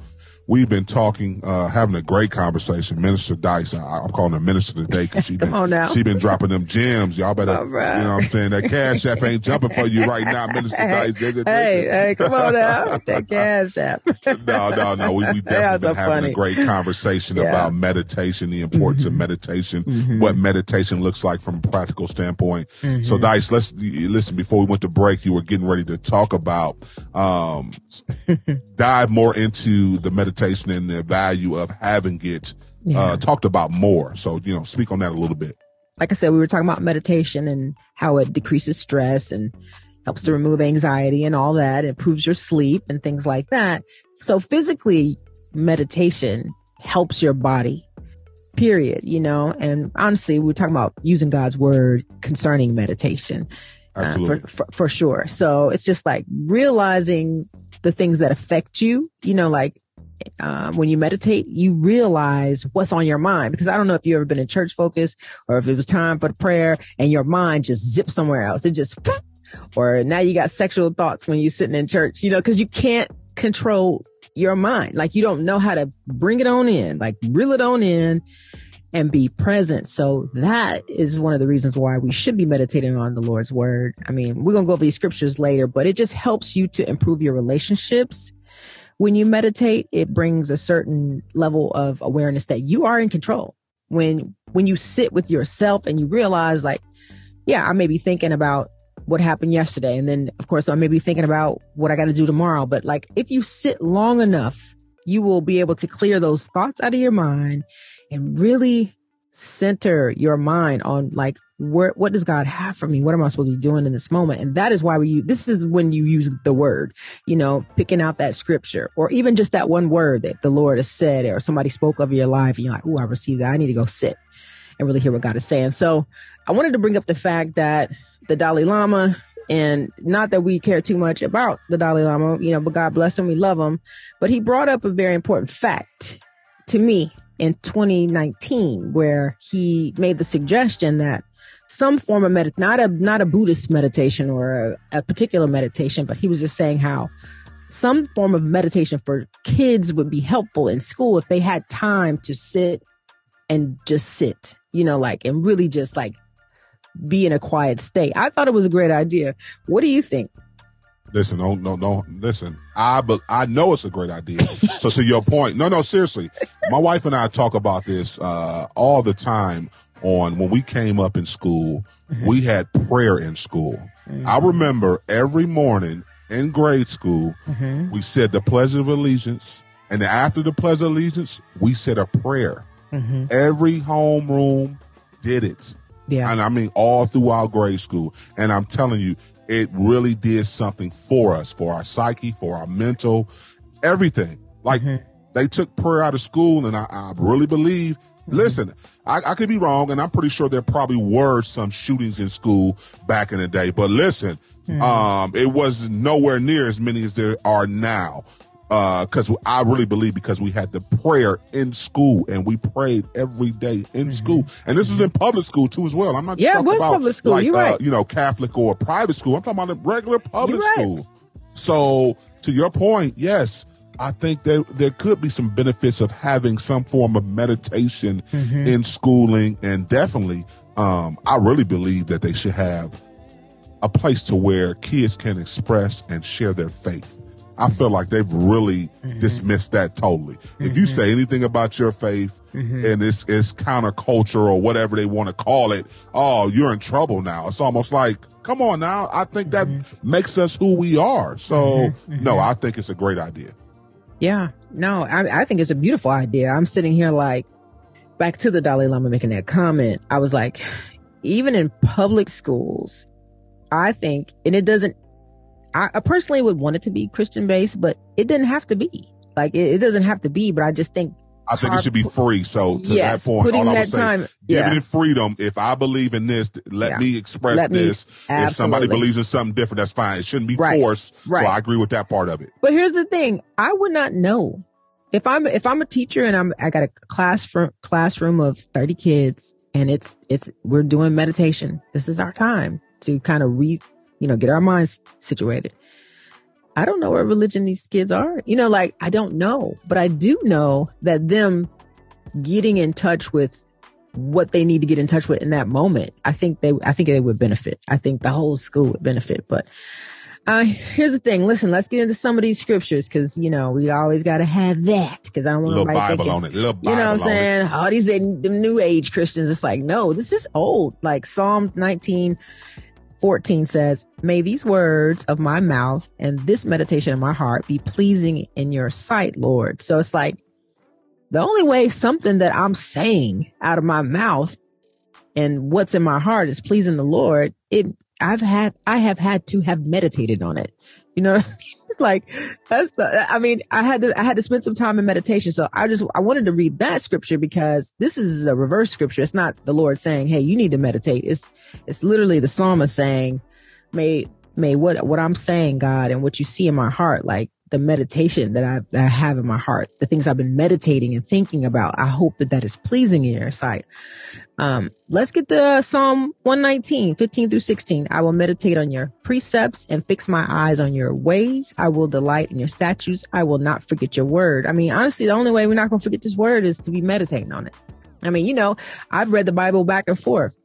We've been talking, uh, having a great conversation. Minister Dice, I, am calling her Minister today because she been she been dropping them gems. Y'all better, right. you know what I'm saying? That cash app ain't jumping for you right now, Minister Dice. Is it? Hey, hey, come on now, that cash app. no, no, no. We, we definitely been so having funny. a great conversation yeah. about meditation, the importance mm-hmm. of meditation, mm-hmm. what meditation looks like from a practical standpoint. Mm-hmm. So Dice, let's listen. Before we went to break, you were getting ready to talk about, um, dive more into the meditation meditation and the value of having it uh, yeah. uh, talked about more. So, you know, speak on that a little bit. Like I said, we were talking about meditation and how it decreases stress and helps to remove anxiety and all that, it improves your sleep and things like that. So physically, meditation helps your body period, you know, and honestly, we're talking about using God's word concerning meditation. Uh, for, for, for, sure. So it's just like realizing the things that affect you, you know, like um, when you meditate, you realize what's on your mind. Because I don't know if you've ever been in church focus or if it was time for the prayer and your mind just zips somewhere else. It just, or now you got sexual thoughts when you're sitting in church, you know, because you can't control your mind. Like you don't know how to bring it on in, like reel it on in and be present. So that is one of the reasons why we should be meditating on the Lord's word. I mean, we're going to go over these scriptures later, but it just helps you to improve your relationships when you meditate, it brings a certain level of awareness that you are in control. When, when you sit with yourself and you realize like, yeah, I may be thinking about what happened yesterday. And then of course I may be thinking about what I got to do tomorrow. But like if you sit long enough, you will be able to clear those thoughts out of your mind and really center your mind on like where what does God have for me? What am I supposed to be doing in this moment? And that is why we this is when you use the word, you know, picking out that scripture or even just that one word that the Lord has said or somebody spoke of your life and you're like, oh, I received that. I need to go sit and really hear what God is saying. So I wanted to bring up the fact that the Dalai Lama and not that we care too much about the Dalai Lama, you know, but God bless him. We love him. But he brought up a very important fact to me in 2019 where he made the suggestion that some form of medit not a not a Buddhist meditation or a, a particular meditation, but he was just saying how some form of meditation for kids would be helpful in school if they had time to sit and just sit, you know, like and really just like be in a quiet state. I thought it was a great idea. What do you think? Listen, don't, no, no, listen. I, but I know it's a great idea. so to your point, no, no, seriously, my wife and I talk about this uh, all the time. On when we came up in school, Mm-hmm. we had prayer in school. I remember every morning in grade school, Mm-hmm. we said the Pledge of Allegiance, and after the Pledge of Allegiance, we said a prayer. Mm-hmm. Every homeroom did it. Yeah. And I mean, all throughout grade school. And I'm telling you, it really did something for us, for our psyche, for our mental, everything. Like they took prayer out of school, and I, I really believe. Listen, I, I could be wrong, and I'm pretty sure there probably were some shootings in school back in the day. But listen, um, it was nowhere near as many as there are now. Because I really believe because we had the prayer in school and we prayed every day in school, and this was in public school too as well. I'm not Mm-hmm. Yeah, it was about public school. like You're uh, right. you know Catholic or private school. I'm talking about a regular public You're right. school. So to your point, yes, I think that there could be some benefits of having some form of meditation Mm-hmm. in schooling, and definitely, um, I really believe that they should have a place to where kids can express and share their faith. I feel like they've really Mm-hmm. dismissed that totally. If you say anything about your faith Mm-hmm. and it's, it's counterculture or whatever they want to call it, oh, you're in trouble now. It's almost like, come on now. I think that Mm-hmm. makes us who we are. So no, I think it's a great idea. Yeah, no, I, I think it's a beautiful idea. I'm sitting here like, back to the Dalai Lama making that comment. I was like, even in public schools, I think, and it doesn't, I, I personally would want it to be Christian based, but it didn't have to be. Like, it, it doesn't have to be, but I just think, I think it should be free. So to yes, that point, all I would say, time, giving yeah, it freedom. If I believe in this, let Yeah. me express Let me- this. if somebody believes in something different, that's fine. It shouldn't be Right. forced. Right. So I agree with that part of it. But here's the thing: I would not know if I'm if I'm a teacher and I'm I got a classroom classroom of 30 kids and it's it's we're doing meditation. This is our time to kind of re you know get our minds situated. I don't know what religion these kids are. You know, like I don't know, but I do know that them getting in touch with what they need to get in touch with in that moment, I think they I think they would benefit. I think the whole school would benefit, but uh, here's the thing. Listen, let's get into some of these scriptures because you know we always got to have that because I don't want to Bible thinking, on it. Little Bible you know what I'm saying? All these them new age Christians. It's like no, this is old. Like Psalm 19, 14 says, "May these words of my mouth and this meditation of my heart be pleasing in your sight, Lord." So it's like the only way something that I'm saying out of my mouth and what's in my heart is pleasing the Lord. It I've had I have had to have meditated on it. You know I mean? Like that's the I mean, I had to I had to spend some time in meditation. So I just I wanted to read that scripture because this is a reverse scripture. It's not the Lord saying, Hey, you need to meditate. It's it's literally the psalmist saying, May may what what I'm saying, God, and what you see in my heart, like the meditation that I, that I have in my heart, the things I've been meditating and thinking about. I hope that that is pleasing in your sight. Um, let's get the Psalm 119, 15 through 16. I will meditate on your precepts and fix my eyes on your ways. I will delight in your statutes. I will not forget your word. I mean, honestly, the only way we're not going to forget this word is to be meditating on it. I mean, you know, I've read the Bible back and forth,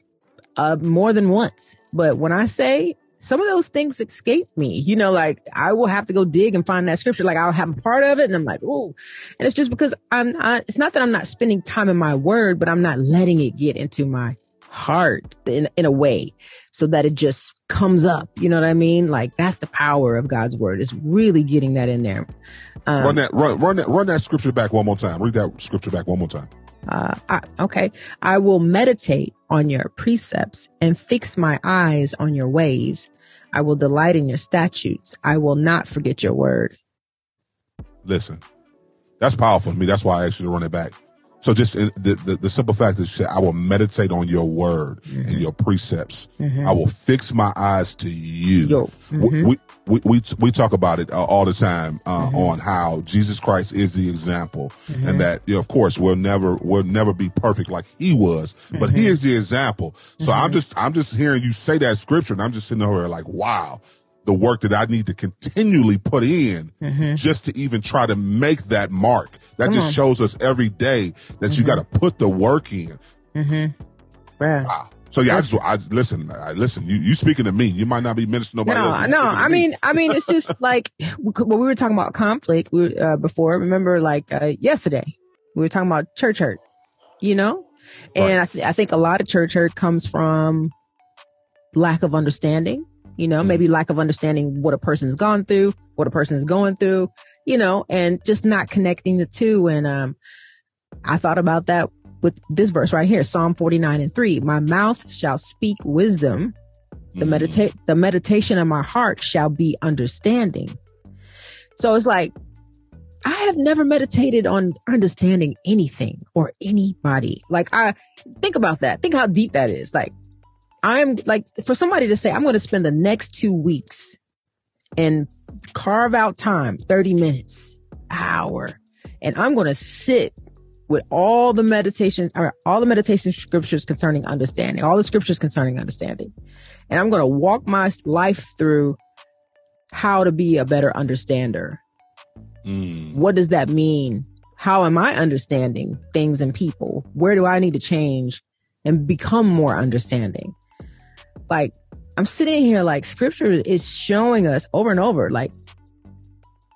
uh, more than once, but when I say some of those things escape me, you know, like I will have to go dig and find that scripture. Like I'll have a part of it and I'm like, ooh, and it's just because I'm not, it's not that I'm not spending time in my word, but I'm not letting it get into my heart in, in a way so that it just comes up. You know what I mean? Like that's the power of God's word is really getting that in there. Um, run that, run, run that, run that scripture back one more time. Read that scripture back one more time. uh, I, okay. I will meditate on your precepts and fix my eyes on your ways. I will delight in your statutes. I will not forget your word. Listen, that's powerful to me. That's why I asked you to run it back. So just the, the the simple fact that you said, I will meditate on your word mm-hmm. and your precepts. Mm-hmm. I will fix my eyes to you. Yo, We- mm-hmm. we, we, we, we talk about it uh, all the time uh, on how Jesus Christ is the example and that, you know, of course, we'll never, we'll never be perfect like he was, but he is the example. So I'm just, I'm just hearing you say that scripture and I'm just sitting over here like, wow, the work that I need to continually put in just to even try to make that mark. That just shows us every day that you got to put the work in. Bruh. Wow. So yeah, I just, I listen, I listen, you, you speaking to me, you might not be ministering to nobody. No, You no. I me. mean, I mean, it's just like when we were talking about conflict we, were, uh, before. Remember, like uh, yesterday, We were talking about church hurt, you know? And Right. I, th- I think a lot of church hurt comes from lack of understanding, you know, maybe lack of understanding what a person's gone through, what a person's going through, you know, and just not connecting the two. And, um, I thought about that with this verse right here, Psalm 49 and 3. My mouth shall speak wisdom. The Mm. meditate, the meditation of my heart shall be understanding. So it's like, I have never meditated on understanding anything or anybody. Like I think about that. Think how deep that is. Like I'm like for somebody to say, I'm going to spend the next two weeks and carve out time, 30 minutes, hour, and I'm going to sit with all the meditation or all the meditation scriptures concerning understanding, all the scriptures concerning understanding. And I'm going to walk my life through how to be a better understander. Mm. What does that mean? How am I understanding things and people? Where do I need to change and become more understanding? Like I'm sitting here like scripture is showing us over and over, like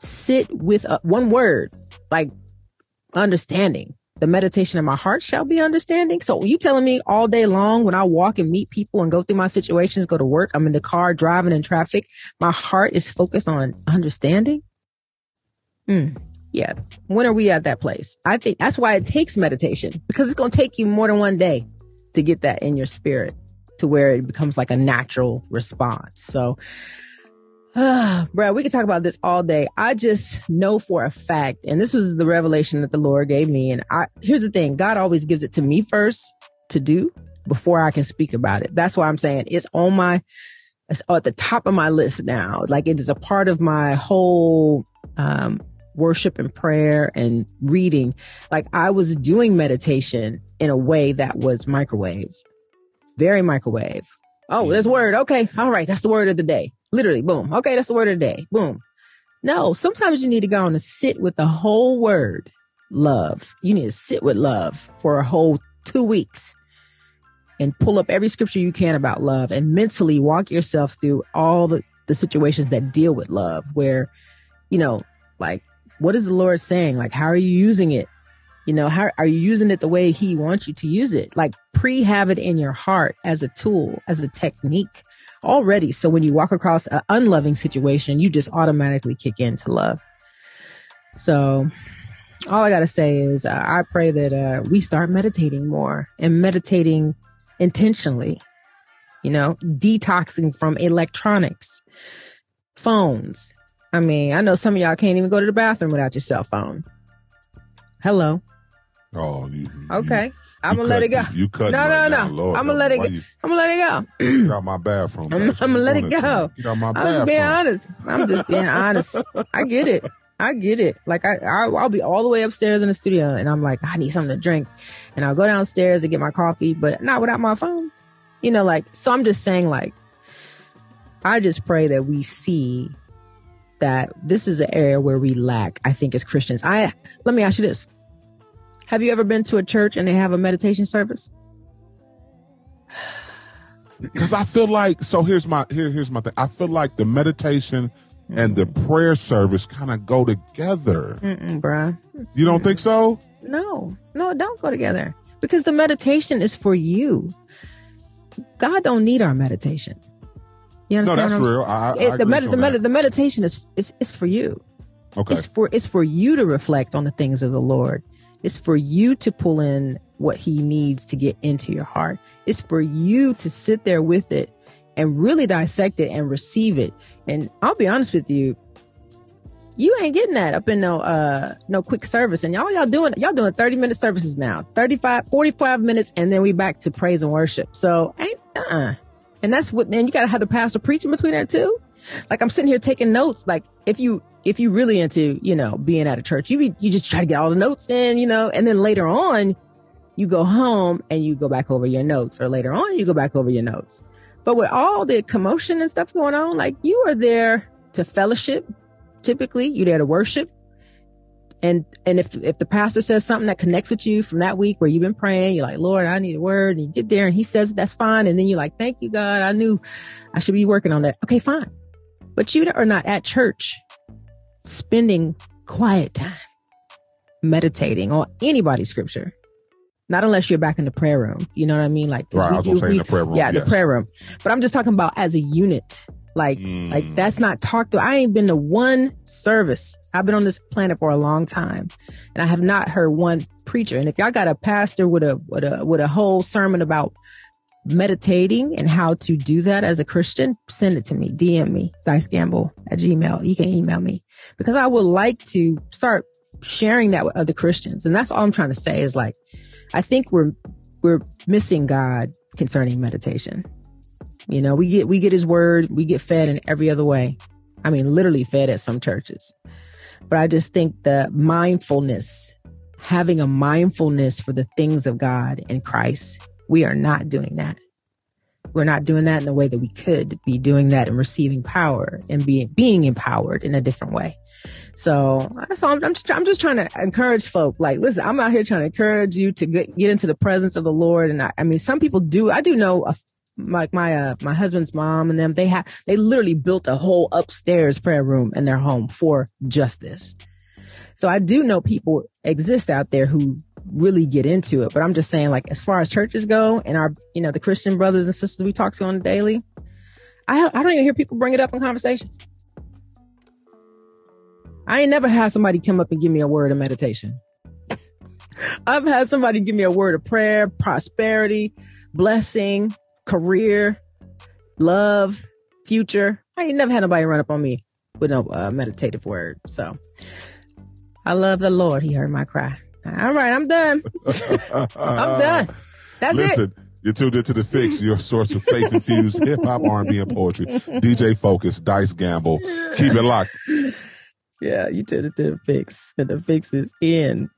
sit with a, one word, like understanding. The meditation of my heart shall be understanding. So you telling me all day long when I walk and meet people and go through my situations, go to work, I'm in the car driving in traffic, my heart is focused on understanding? Hmm. Yeah. When are we at that place? I think that's why it takes meditation because it's going to take you more than one day to get that in your spirit to where it becomes like a natural response. So, uh, bro, we can talk about this all day. I just know for a fact, and this was the revelation that the Lord gave me. And I, here's the thing. God always gives it to me first to do before I can speak about it. That's why I'm saying it's on my, it's at the top of my list now. Like it is a part of my whole, um, worship and prayer and reading. Like I was doing meditation in a way that was microwave, very microwave. Oh, there's mm-hmm. word. Okay. All right. That's the word of the day. Literally. Boom. Okay. That's the word of the day. Boom. No, sometimes you need to go on and sit with the whole word love. You need to sit with love for a whole two weeks and pull up every scripture you can about love and mentally walk yourself through all the, the situations that deal with love where, you know, like what is the Lord saying? Like, how are you using it? You know, how are you using it the way he wants you to use it? Like pre have it in your heart as a tool, as a technique already. So when you walk across an unloving situation, you just automatically kick into love. So all I got to say is uh, I pray that uh, we start meditating more and meditating intentionally, you know, detoxing from electronics, phones. I mean, I know some of y'all can't even go to the bathroom without your cell phone. Hello. Oh, you, you- Okay. I'm gonna let it go. You cut No, right no, no. Lord, I'ma let it go. you- I'm gonna let it go. Get out my bathroom. I'm- I'ma let it go. Get out my I'm bathroom. just being honest. I'm just being honest. I get it. I get it. Like I, I, I'll be all the way upstairs in the studio, and I'm like, I need something to drink, and I'll go downstairs and get my coffee, but not without my phone. You know, like so. I'm just saying, like, I just pray that we see that this is an area where we lack. I think as Christians, I let me ask you this: Have you ever been to a church and they have a meditation service? Because I feel like so. Here's my here. Here's my thing. I feel like the meditation and the prayer service kind of go together. Mm-mm, bruh. You don't think so? No, no, don't go together because the meditation is for you. God don't need our meditation. You No, understand? that's what I'm real. I, I the, med- the, med- the meditation is, is is for you. Okay. It's for it's for you to reflect on the things of the Lord. It's for you to pull in what He needs to get into your heart. It's for you to sit there with it and really dissect it and receive it. And I'll be honest with you, you ain't getting that up in no uh no quick service. And y'all y'all doing y'all doing 30 minute services now. 35, 45 minutes, and then we back to praise and worship. So ain't uh and that's what then you gotta have the pastor preaching between there too. Like I'm sitting here taking notes. Like if you if you're really into you know being at a church, you be, you just try to get all the notes in, you know, and then later on you go home and you go back over your notes, or later on you go back over your notes. But with all the commotion and stuff going on, like you are there to fellowship. Typically, you're there to worship. And and if if the pastor says something that connects with you from that week where you've been praying, you're like, Lord, I need a word. And you get there and he says that's fine. And then you're like, Thank you, God. I knew I should be working on that. Okay, fine. But you are not at church spending quiet time. meditating on anybody's scripture. Not unless you're back in the prayer room. You know what I mean? Like, Right, I was gonna say in the prayer room, Yeah, yes. the prayer room. But I'm just talking about as a unit. Like, Mm. like that's not talked to. I ain't been to one service. I've been on this planet for a long time and I have not heard one preacher. And if y'all got a pastor with a, with a, with a whole sermon about meditating and how to do that as a Christian, send it to me. DM me, Dice Gamble at Gmail. You can email me because I would like to start sharing that with other Christians. And that's all I'm trying to say is like, I think we're, we're missing God concerning meditation. You know, we get, we get his word, we get fed in every other way. I mean, literally fed at some churches. But I just think the mindfulness, having a mindfulness for the things of God and Christ, we are not doing that. We're not doing that in the way that we could be doing that and receiving power and being, being empowered in a different way. So. I'm, I'm just, I'm just trying to encourage folk. Like, listen, I'm out here trying to encourage you to get, get into the presence of the Lord. And I, I mean, some people do, I do know a, like my, uh, my husband's mom and them, they have, they literally built a whole upstairs prayer room in their home for just this. So I do know people exist out there who really get into it, but I'm just saying, like, as far as churches go and our, you know, the Christian brothers and sisters we talk to on the daily, I, I don't even hear people bring it up in conversation. I ain't never had somebody come up and give me a word of meditation. I've had somebody give me a word of prayer, prosperity, blessing, career, love, future. I ain't never had nobody run up on me with no uh, meditative word. So I love the Lord. He heard my cry. All right, I'm done. I'm done. That's it. Listen, you're tuned into the fix, your source of faith infused hip hop, R&B, and poetry. DJ Focus, Dice Gamble. Keep it locked. Yeah, you took it to the fix, and the fix is in,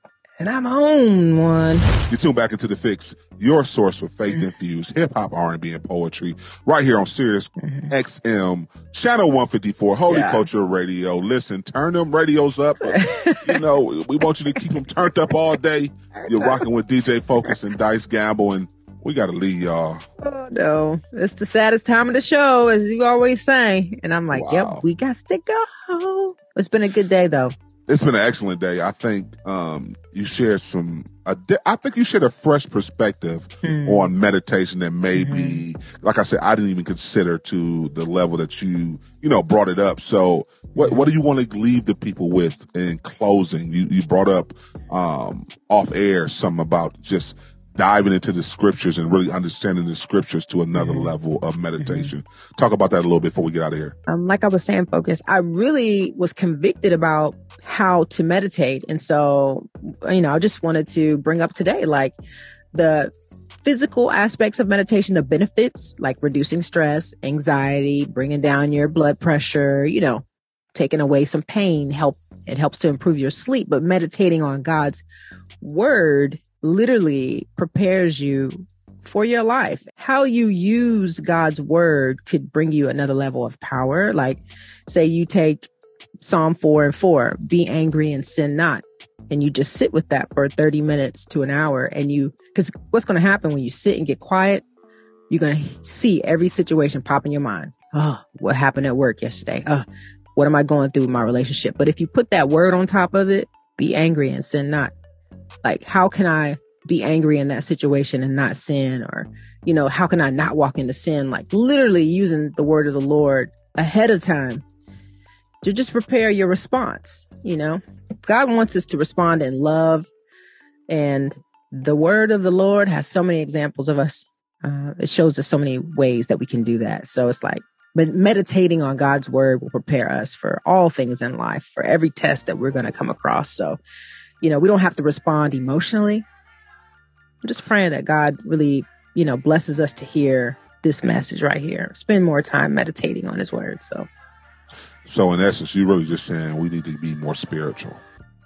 and I'm on one. You tune back into the fix, your source for Mm. faith infused hip hop, R&B, and poetry, right here on Sirius XM, channel 154, Holy Mm-hmm. Yeah. Culture Radio. Listen, turn them radios up. you know, we want you to keep them turned up all day. You're rocking with DJ Focus and Dice Gamble, and we got to leave y'all. Oh no, it's the saddest time of the show, as you always say. And I'm like, Wow. yep, we got to go. It's been a good day though. It's been an excellent day. I think um, you shared some. A di- I think you shared a fresh perspective Hmm. on meditation that maybe, Mm-hmm. like I said, I didn't even consider to the level that you, you know, brought it up. So, what what do you want to leave the people with in closing? You you brought up um, off air something about just diving into the scriptures and really understanding the scriptures to another Mm-hmm. level of meditation. Talk about that a little bit before we get out of here. um, like I was saying, focus, I really was convicted about how to meditate. And so, you know, I just wanted to bring up today, like the physical aspects of meditation, the benefits, like reducing stress, anxiety, bringing down your blood pressure, you know, taking away some pain, help, it helps to improve your sleep, but meditating on God's word literally prepares you for your life. How you use God's word could bring you another level of power. Like, say you take Psalm 4 and 4, be angry and sin not. And you just sit with that for 30 minutes to an hour. And you, because what's going to happen when you sit and get quiet, you're going to see every situation pop in your mind. Oh, what happened at work yesterday? Oh, what am I going through in my relationship? But if you put that word on top of it, be angry and sin not. Like, how can I be angry in that situation and not sin? Or, you know, how can I not walk into sin? Like literally using the word of the Lord ahead of time to just prepare your response. You know, God wants us to respond in love and the word of the Lord has so many examples of us. Uh, it shows us so many ways that we can do that. So it's like, but meditating on God's word will prepare us for all things in life, for every test that we're going to come across. So, you know, we don't have to respond emotionally. I'm just praying that God really, you know, blesses us to hear this message right here. Spend more time meditating on his word. So So, in essence, you're really just saying we need to be more spiritual.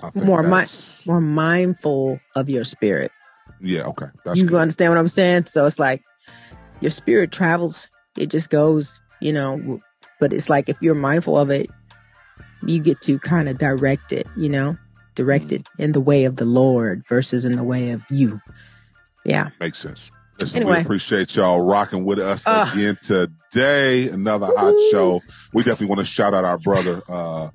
I think more mi- more mindful of your spirit. Yeah, okay. That's you good. understand what I'm saying? So it's like your spirit travels. It just goes, you know, but it's like if you're mindful of it, you get to kind of direct it, you know, direct it in the way of the Lord versus in the way of you. Yeah. Makes sense. Listen, we Anyway. appreciate y'all rocking with us Ah. again today. Another hot show. We definitely want to shout out our brother, uh,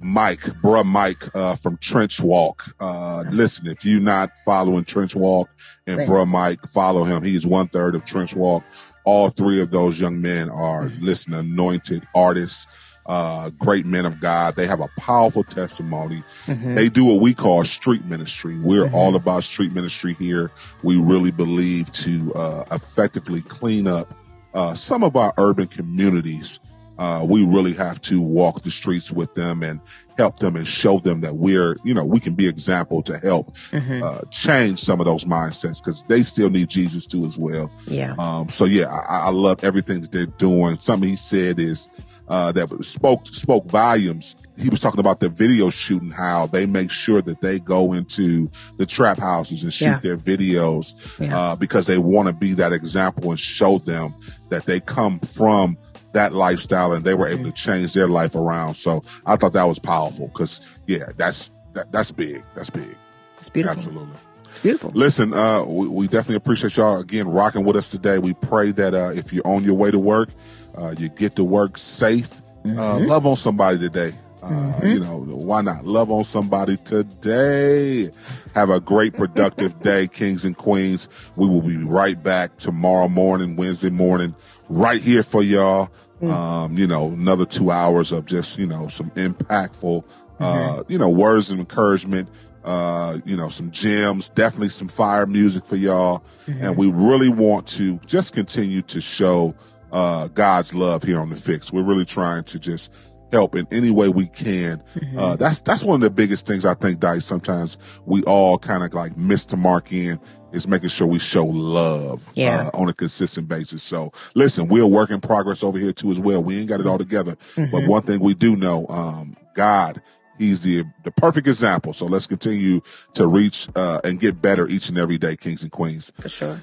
Mike, bruh Mike, uh, from Trench Walk. Uh, listen, if you're not following Trench Walk and Right. bruh Mike, follow him. He's one third of Trench Walk. All three of those young men are, listen, anointed artists, uh, great men of God. They have a powerful testimony. Mhm. They do what we call street ministry. We're Mhm. all about street ministry here. We really believe to uh, effectively clean up uh, some of our urban communities. Uh, we really have to walk the streets with them and help them and show them that we're, you know, we can be example to help Mhm. uh, change some of those mindsets because they still need Jesus too as well. Yeah. Um, so yeah, I, I love everything that they're doing. Something he said is uh, that spoke spoke volumes. He was talking about the video shooting, how they make sure that they go into the trap houses and shoot Yeah. their videos Yeah. uh, because they want to be that example and show them that they come from that lifestyle and they were able to change their life around. So I thought that was powerful because yeah, that's that, that's big. That's big. It's beautiful. Absolutely. Beautiful. Listen, uh, we, we definitely appreciate y'all again rocking with us today. We pray that uh, if you're on your way to work, uh, you get to work safe. Uh, love on somebody today. Uh, You know, why not? Love on somebody today. Have a great, productive day, kings and queens. We will be right back tomorrow morning, Wednesday morning, right here for y'all. Um, you know, another two hours of just, you know, some impactful, uh, you know, words of encouragement, uh, you know, some gems, definitely some fire music for y'all. And we really want to just continue to show, uh, God's love here on the fix. We're really trying to just help in any way we can. Uh, that's, that's one of the biggest things I think, Dice, sometimes we all kind of like miss the mark in is making sure we show love Yeah. uh, on a consistent basis. So listen, we're a work in progress over here too as well. We ain't got it all together, but one thing we do know, um, God, he's the, the perfect example. So let's continue to reach, uh, and get better each and every day, kings and queens. For sure.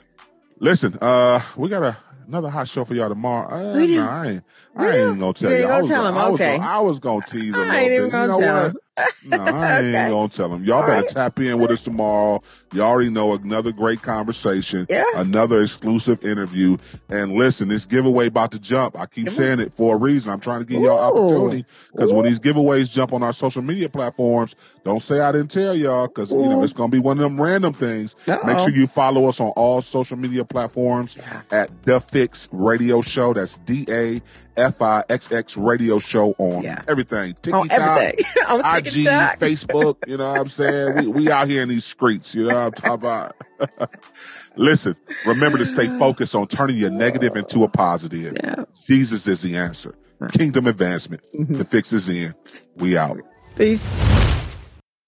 Listen, uh, we got a, another hot show for y'all tomorrow. Uh, We do. I ain't, I ain't even gonna tell You you. ain't I gonna was tell gonna, him, I was okay. gonna, I was gonna tease a I ain't bit. even You gonna know tell what? him. No, I ain't Okay. gonna tell them. Y'all All better right. tap in with us tomorrow. You already know another great conversation, Yeah. another exclusive interview. And listen, this giveaway about to jump. I keep mm-hmm. saying it for a reason. I'm trying to give y'all opportunity because when these giveaways jump on our social media platforms, don't say I didn't tell y'all because you know it's gonna be one of them random things. Make Uh-oh. sure you follow us on all social media platforms at Da Fixx Radio Show. That's D A F I X X Radio Show on Yeah. everything. On TikTok, everything. on IG, Facebook, you know what I'm saying? We, we out here in these streets, you know I'm talking about? Listen, remember to stay focused on turning your negative into a positive. Yeah. Jesus is the answer. Kingdom advancement. Mm-hmm. The fix is in. We out. Peace.